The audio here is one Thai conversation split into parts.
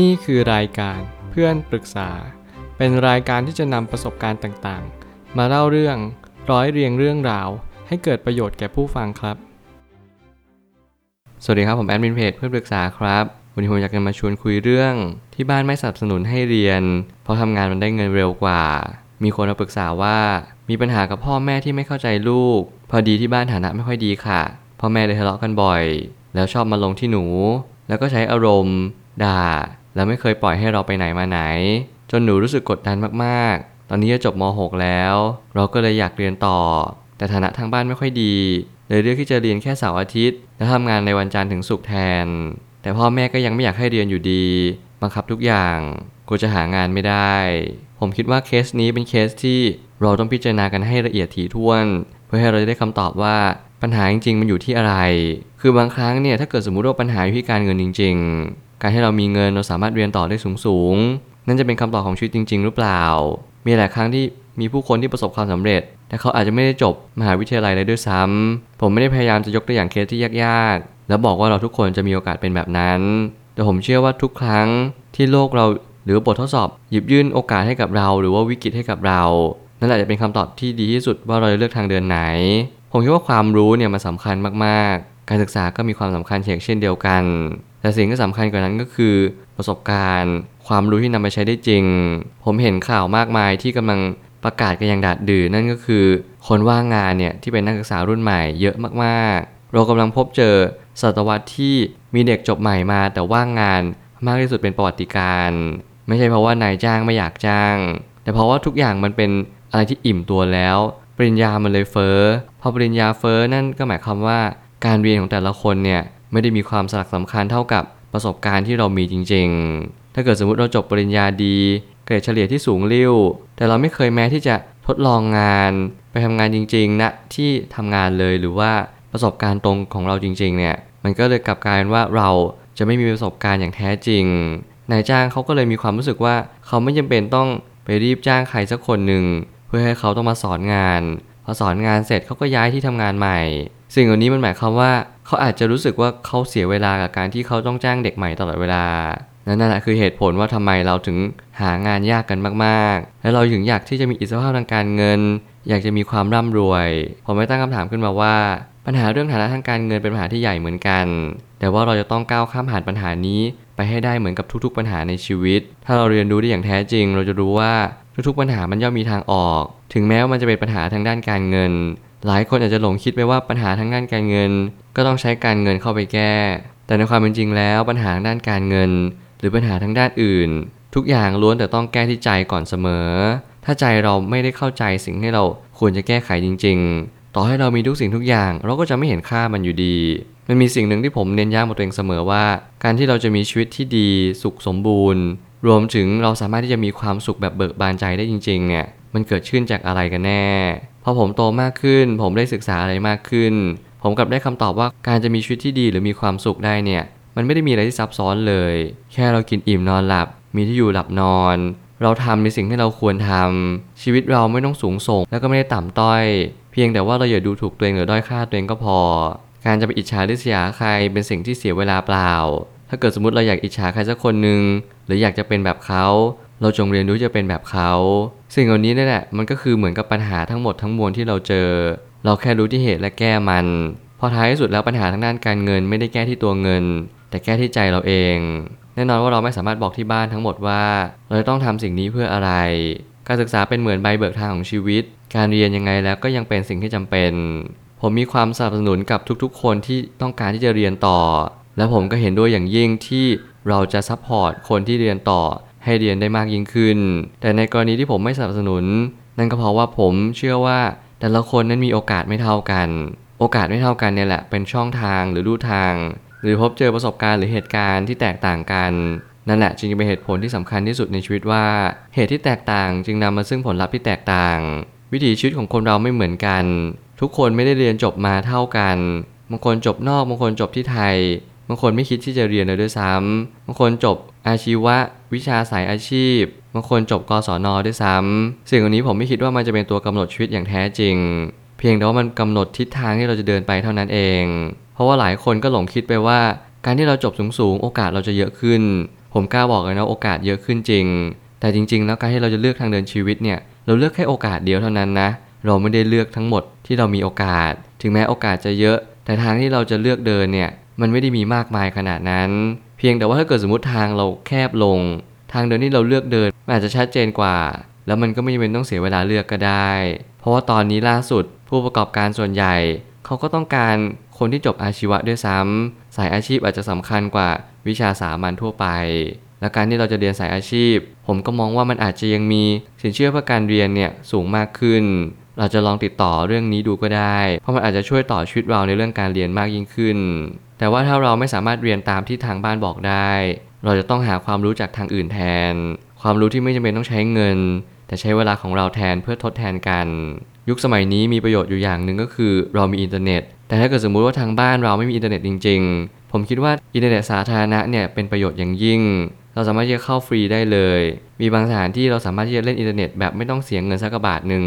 นี่คือรายการเพื่อนปรึกษา เป็นรายการที่จะนำประสบการณ์ต่างๆ มาเล่าเรื่องร้อยเรียงเรื่องราว ให้เกิดประโยชน์แก่ผู้ฟังครับ สวัสดีครับ ผมแอดมินเพจเพื่อนปรึกษาครับ วันนี้ผมอยากจะมาชวนคุยเรื่อง ที่บ้านไม่สนับสนุนให้เรียน เพราะทำงานมันได้เงินเร็วกว่า มีคนมาปรึกษาว่า มีปัญหากับพ่อแม่ที่ไม่เข้าใจลูก พอดีที่บ้านฐานะไม่ค่อยดีค่ะ พ่อแม่เลยทะเลาะกันบ่อย แล้วชอบมาลงที่หนู แล้วก็ใช้อารมณ์ ด่า แล้วไม่เคยปล่อยให้เราไปไหนมาไหน จนหนูรู้สึกกดดันมากๆ ตอนนี้จะจบม .6 แล้ว เราก็เลยอยากเรียนต่อ แต่ฐานะทางบ้านไม่ค่อยดีเลยเลือกที่จะเรียนแค่เสาร์อาทิตย์ และทำงานในวันจันทร์ถึงศุกร์แทน แต่พ่อแม่ก็ยังไม่อยากให้เรียนอยู่ดี บังคับทุกอย่างกูจะหางานไม่ได้ ผมคิดว่าเคสนี้เป็นเคสที่เราต้องพิจารณากันให้ละเอียดถี่ถ้วน เพื่อให้เราจะได้คำตอบว่าปัญหาจริงๆ มันอยู่ที่อะไร คือบางครั้งเนี่ยถ้าเกิดสมมุติว่าปัญหาอยู่ที่การเงินจริงๆ การให้เรามีเงินเราสามารถเรียนต่อได้สูงๆนั่นจะเป็นคำตอบของชีวิตจริง ๆ หรือเปล่า มีหลายครั้งที่มีผู้คนที่ประสบความสำเร็จ แต่เขาอาจจะไม่ได้จบมหาวิทยาลัยเลยด้วยซ้ำผมไม่ได้พยายามจะยกตัวอย่างเคสที่ยากๆ แล้วบอกว่าเราทุกคนจะมีโอกาสเป็นแบบนั้น แต่ผมเชื่อว่าทุกครั้งที่โลกเราหรือบททดสอบ หยิบยื่นโอกาสให้กับเรา หรือว่าวิกฤตให้กับเรา นั่นแหละจะเป็นคำตอบที่ดีที่สุดว่าเราจะเลือกทางเดินไหน ผมคิดว่าความรู้เนี่ยมันสาคัญมากๆ การศึกษาก็มีความสำคัญเช่นเดียวกัน แต่สิ่งที่สำคัญกว่านั้นก็คือประสบการณ์ ความรู้ที่นำไปใช้ได้จริง ผมเห็นข่าวมากมายที่กำลังประกาศกันอย่างดาดดื่นนั่นก็คือ คนว่างงานเนี่ยที่เป็นนักศึกษารุ่นใหม่เยอะมากๆ เรากำลังพบเจอศตวรรษที่มีเด็กจบใหม่มา แต่ว่างงานมากที่สุดเป็นประวัติการ ไม่ใช่เพราะว่านายจ้างไม่อยากจ้าง แต่เพราะว่าทุกอย่างมันเป็นอะไรที่อิ่มตัวแล้ว ปริญญามันเลยเฟ้อพอปริญญาเฟ้อนั่นก็หมายความว่า การเรียนของแต่ละคนเนี่ยไม่ได้มีความสลักสำคัญเท่ากับประสบการณ์ที่เรามีจริง ๆ ถ้าเกิดสมมติเราจบปริญญาดี เกรดเฉลี่ยที่สูงริ่วแต่เราไม่เคยแม้ที่จะทดลองงาน ไปทำงานจริงๆนะที่ทำงานเลยหรือว่าประสบการณ์ตรงของเราจริง ๆ เนี่ยมันก็เลยกลับกลายเป็นว่าเราจะไม่มีประสบการณ์อย่างแท้จริง นายจ้างเขาก็เลยมีความรู้สึกว่าเขาไม่จำเป็นต้องไปรีบจ้างใครสักคนหนึ่งเพื่อให้เขาต้องมาสอนงาน พอสอนงานเสร็จเขาก็ย้ายที่ทำงานใหม่ สิ่งเหล่านี้มันหมายความว่าเขาอาจจะรู้สึกว่าเขาเสียเวลากับการที่เขาต้องจ้างเด็กใหม่ตลอดเวลา นั่นแหละคือเหตุผลว่าทำไมเราถึงหางานยากกันมากๆ และเราถึงอยากที่จะมีอิสรภาพทางการเงิน อยากจะมีความร่ำรวย ผมไม่ตั้งคำถามขึ้นมาว่า ปัญหาเรื่องฐานะทางการเงินเป็นปัญหาที่ใหญ่เหมือนกัน แต่ว่าเราจะต้องก้าวข้ามผ่านปัญหานี้ ไปให้ได้เหมือนกับทุกๆ ปัญหาในชีวิต ถ้าเราเรียนรู้ได้อย่างแท้จริง เราจะรู้ว่าทุกๆปัญหามันย่อมมีทางออก ถึงแม้ว่ามันจะเป็นปัญหาทางด้านการเงิน หลายคนอาจจะหลงคิดไปว่าปัญหาทางด้านการเงิน ก็ต้องใช้การเงินเข้าไปแก้ แต่ในความเป็นจริงแล้วปัญหาด้านการเงิน หรือปัญหาทางด้านอื่น ทุกอย่างล้วนแต่ต้องแก้ที่ใจก่อนเสมอ ถ้าใจเราไม่ได้เข้าใจสิ่งที่เราควรจะแก้ไขจริง ๆ ต่อให้เรามีทุกสิ่งทุกอย่าง เราก็จะไม่เห็นค่ามันอยู่ดี มันมีสิ่งหนึ่งที่ผมเน้นย้ำกับตัวเองเสมอว่า การที่เราจะมีชีวิตที่ดีสุขสมบูรณ์ รวมถึงเราสามารถที่จะมีความสุขแบบเบิกบานใจได้จริงๆเนี่ย มันเกิดขึ้นจากอะไรกันแน่ พอผมโตมากขึ้น ผมได้ศึกษาอะไรมากขึ้น ผมกลับได้คำตอบว่าการจะมีชีวิตที่ดีหรือมีความสุขได้เนี่ย มันไม่ได้มีอะไรที่ซับซ้อนเลย แค่เรากินอิ่มนอนหลับ มีที่อยู่หลับนอน เราทำในสิ่งที่เราควรทำชีวิตเราไม่ต้องสูงส่ง แล้วก็ไม่ได้ต่ำต้อย เพียงแต่ว่าเราอย่าดูถูกตัวเองหรือด้อยค่าตัวเองก็พอ การจะไปอิจฉาริษยาใครเป็นสิ่งที่เสียเวลาเปล่า ถ้าเกิดสมมติเราอยากอิจฉาใครสักคนหนึ่งหรืออยากจะเป็นแบบเขา เราจงเรียนรู้จะเป็นแบบเขา สิ่งเหล่านี้นี่แหละมันก็คือเหมือนกับปัญหาทั้งหมดทั้งมวลที่เราเจอ เราแค่รู้ที่เหตุและแก้มัน พอท้ายที่สุดแล้วปัญหาทางด้านการเงินไม่ได้แก้ที่ตัวเงิน แต่แก้ที่ใจเราเอง แน่นอนว่าเราไม่สามารถบอกที่บ้านทั้งหมดว่า เราจะต้องทำสิ่งนี้เพื่ออะไร การศึกษาเป็นเหมือนใบเบิกทางของชีวิต การเรียนยังไงแล้วก็ยังเป็นสิ่งที่จำเป็น ผมมีความสนับสนุนกับทุกๆ คนที่ต้องการที่จะเรียนต่อ และผมก็เห็นด้วยอย่างยิ่งที่เราจะ support คนที่เรียนต่อ ให้เรียนได้มากยิ่งขึ้น แต่ในกรณีที่ผมไม่สนับสนุน นั่นก็เพราะว่าผมเชื่อว่าแต่ละคนนั้นมีโอกาสไม่เท่ากัน โอกาสไม่เท่ากันเนี่ยแหละเป็นช่องทางหรือรูทาง หรือพบเจอประสบการณ์หรือเหตุการณ์ที่แตกต่างกันนั่นแหละจึงเป็นเหตุผลที่สำคัญที่สุดในชีวิตว่า เหตุที่แตกต่างจึงนำมาซึ่งผลลัพธ์ที่แตกต่าง วิถีชีวิตของคนเราไม่เหมือนกัน ทุกคนไม่ได้เรียนจบมาเท่ากันบางคนจบนอกบางคนจบที่ไทยบางคนไม่คิดที่จะเรียนเลยด้วยซ้ำบางคนจบ อาชีวะ วิชาสายอาชีพบางคนจบกศนด้วยซ้ำสิ่งเหล่านี้ผมไม่คิดว่ามันจะเป็นตัวกำหนดชีวิตอย่างแท้จริง เพียงแต่ว่ามันกำหนดทิศทางที่เราจะเดินไปเท่านั้นเอง เพราะว่าหลายคนก็หลงคิดไปว่า การที่เราจบสูงๆโอกาสเราจะเยอะขึ้น ผมกล้าบอกเลยนะโอกาสเยอะขึ้นจริง แต่จริง ๆ แล้วการที่เราจะเลือกทางเดินชีวิตเนี่ยเราเลือกแค่โอกาสเดียวเท่านั้นนะ เราไม่ได้เลือกทั้งหมดที่เรามีโอกาส ถึงแม้โอกาสจะเยอะ แต่ทางที่เราจะเลือกเดินเนี่ยมันไม่ได้มีมากมายขนาดนั้น พียงแต่ว่าถ้าเกิดสมมติทางเราแคบลง ทางเดินที่เราเลือกเดินมันอาจจะชัดเจนกว่า แล้วมันก็ไม่จำเป็นต้องเสียเวลาเลือกก็ได้ เพราะว่าตอนนี้ล่าสุดผู้ประกอบการส่วนใหญ่ เขาก็ต้องการคนที่จบอาชีวะด้วยซ้ำสายอาชีพอาจจะสำคัญกว่าวิชาสามัญทั่วไป และการที่เราจะเรียนสายอาชีพ ผมก็มองว่ามันอาจจะยังมีสินเชื่อเพื่อการเรียนเนี่ยสูงมากขึ้น เราจะลองติดต่อเรื่องนี้ดูก็ได้ เพราะมันอาจจะช่วยต่อชีวิตเราในเรื่องการเรียนมากยิ่งขึ้น แต่ว่าถ้าเราไม่สามารถเรียนตามที่ทางบ้านบอกได้ เราจะต้องหาความรู้จากทางอื่นแทน ความรู้ที่ไม่จำเป็นต้องใช้เงิน แต่ใช้เวลาของเราแทนเพื่อทดแทนกัน ยุคสมัยนี้มีประโยชน์อยู่อย่างหนึ่งก็คือ เรามีอินเทอร์เน็ต แต่ถ้าเกิดสมมุติว่าทางบ้านเราไม่มีอินเทอร์เน็ตจริง ๆ ผมคิดว่าอินเทอร์เน็ตสาธารณะเนี่ยเป็นประโยชน์อย่างยิ่ง เราสามารถที่จะเข้าฟรีได้เลย มีบางสถานที่เราสามารถที่จะเล่นอินเทอร์เน็ตแบบไม่ต้องเสียเงินสักบาทหนึ่ง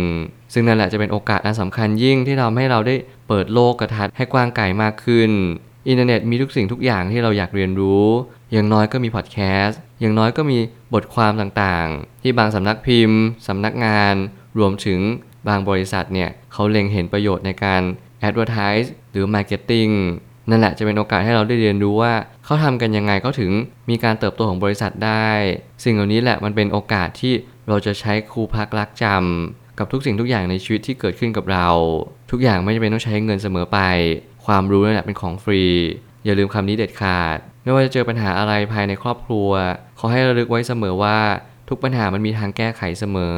ซึ่งนั่นแหละจะเป็นโอกาสอันสำคัญยิ่งที่ทำให้เราได้เปิดโลกกระทัดให้กว้างไกลมากขึ้น อินเทอร์เน็ตมีทุกสิ่งทุกอย่างที่เราอยากเรียนรู้ อย่างน้อยก็มีพอดแคสต์ อย่างน้อยก็มีบทความต่างๆ ที่บางสำนักพิมพ์ สำนักงาน รวมถึงบางบริษัทเนี่ยเขาเล็งเห็นประโยชน์ในการ advertise หรือ marketing นั่นแหละจะเป็นโอกาสให้เราได้เรียนรู้ว่าเขาทำกันยังไงเขาถึงมีการเติบโตของบริษัทได้ สิ่งเหล่านี้แหละมันเป็นโอกาสที่เราจะใช้ครูพักรักจำกับทุกสิ่งทุกอย่างในชีวิตที่เกิดขึ้นกับเรา ทุกอย่างไม่จำเป็นต้องใช้เงินเสมอไป ความรู้นั่นแหละเป็นของฟรี อย่าลืมคำนี้เด็ดขาด ไม่ว่าจะเจอปัญหาอะไรภายในครอบครัว ขอให้ระลึกไว้เสมอว่าทุกปัญหามันมีทางแก้ไขเสมอ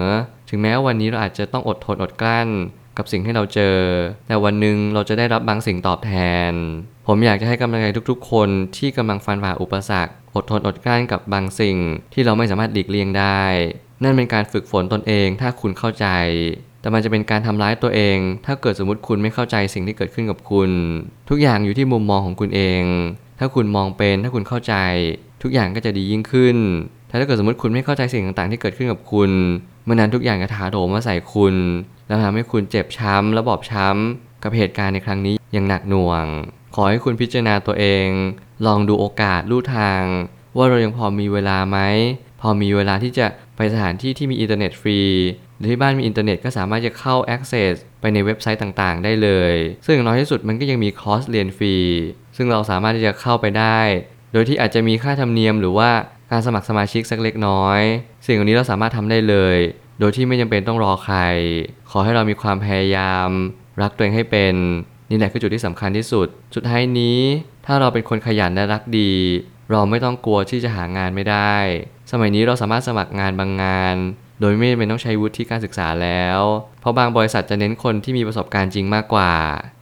ถึงแม้วันนี้เราอาจจะต้องอดทนอดกลั้น กับสิ่งที่เราเจอ แต่วันหนึ่งเราจะได้รับบางสิ่งตอบแทน ผมอยากจะให้กำลังใจทุกๆ คนที่กำลังฟันฝ่าอุปสรรค อดทนอดกลั้นกับบางสิ่ง ที่เราไม่สามารถหลีกเลี่ยงได้ นั่นเป็นการฝึกฝนตนเองถ้าคุณเข้าใจ แต่มันจะเป็นการทำร้ายตัวเอง ถ้าเกิดสมมติคุณไม่เข้าใจสิ่งที่เกิดขึ้นกับคุณ ทุกอย่างอยู่ที่มุมมองของคุณเอง ถ้าคุณมองเป็น ถ้าคุณเข้าใจ ทุกอย่างก็จะดียิ่งขึ้น แต่ถ้าเกิดสมมติคุณไม่เข้าใจสิ่งต่างๆ ที่เกิดขึ้นกับคุณเมื่อนั้นทุกอย่างจะถาโถมมาใส่คุณ แล้วทำให้คุณเจ็บช้ำและบอบช้ำกับเหตุการณ์ในครั้งนี้อย่างหนักหน่วง ขอให้คุณพิจารณาตัวเอง ลองดูโอกาสลู่ทาง ว่าเรายังพอมีเวลาไหม พอมีเวลาที่จะไปสถานที่ที่มีอินเทอร์เน็ตฟรี หรือที่บ้านมีอินเทอร์เน็ตก็สามารถจะเข้า Access ไปในเว็บไซต์ต่างๆ ได้เลย ซึ่งน้อยที่สุดมันก็ยังมีคอร์สเรียนฟรี ซึ่งเราสามารถที่จะเข้าไปได้ โดยที่อาจจะมีค่าธรรมเนียมหรือว่าการสมัครสมาชิกสักเล็กน้อย สิ่งเหล่านี้เราสามารถทำได้เลย โดยที่ไม่จำเป็นต้องรอใคร ขอให้เรามีความพยายาม รักตัวเองให้เป็น นี่แหละคือจุดที่สำคัญที่สุด สุดท้ายนี้ ถ้าเราเป็นคนขยันและรักดี เราไม่ต้องกลัวที่จะหางานไม่ได้ สมัยนี้เราสามารถสมัครงานบางงาน โดยไม่จำเป็นต้องใช้วุฒิการศึกษาแล้ว เพราะบางบริษัทจะเน้นคนที่มีประสบการณ์จริงมากกว่า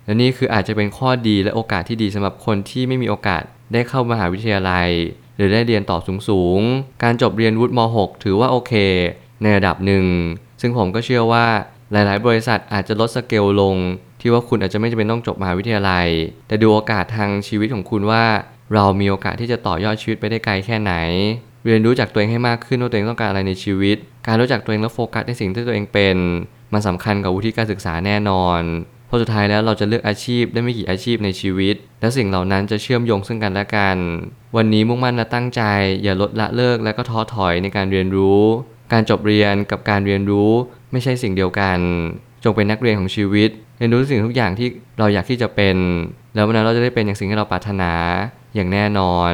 และนี่คืออาจจะเป็นข้อดีและโอกาสที่ดีสำหรับคนที่ไม่มีโอกาสได้เข้ามหาวิทยาลัย หรือได้เรียนต่อสูงๆ การจบเรียนวุฒิม .6 ถือว่าโอเค ในระดับหนึ่ง ซึ่งผมก็เชื่อว่าหลาย ๆ บริษัทอาจจะลดสเกลลง ที่ว่าคุณอาจจะไม่จำเป็นต้องจบมหาวิทยาลัย แต่ดูโอกาสทางชีวิตของคุณว่า เรามีโอกาสที่จะต่อยอดชีวิตไปได้ไกลแค่ไหน เรียนรู้จากตัวเองให้มากขึ้นว่าตัวเองต้องการอะไรในชีวิต การรู้จักตัวเองและโฟกัสในสิ่งที่ตัวเองเป็น มันสำคัญกับวุฒิการศึกษาแน่นอน เพราะสุดท้ายแล้วเราจะเลือกอาชีพได้ไม่กี่อาชีพในชีวิต และสิ่งเหล่านั้นจะเชื่อมโยงซึ่งกันและกัน วันนี้มุ่งมั่นและตั้งใจ อย่าลดละเลิกและก็ท้อถอยในการเรียนรู้ การจบเรียนกับการเรียนรู้ไม่ใช่สิ่งเดียวกัน จงเป็นนักเรียนของชีวิต เรียนรู้สิ่งทุกอย่างที่เราอยากที่จะเป็น แล้ววันนั้นเราจะได้เป็นอย่างสิ่งที่เราปรารถนาอย่างแน่นอน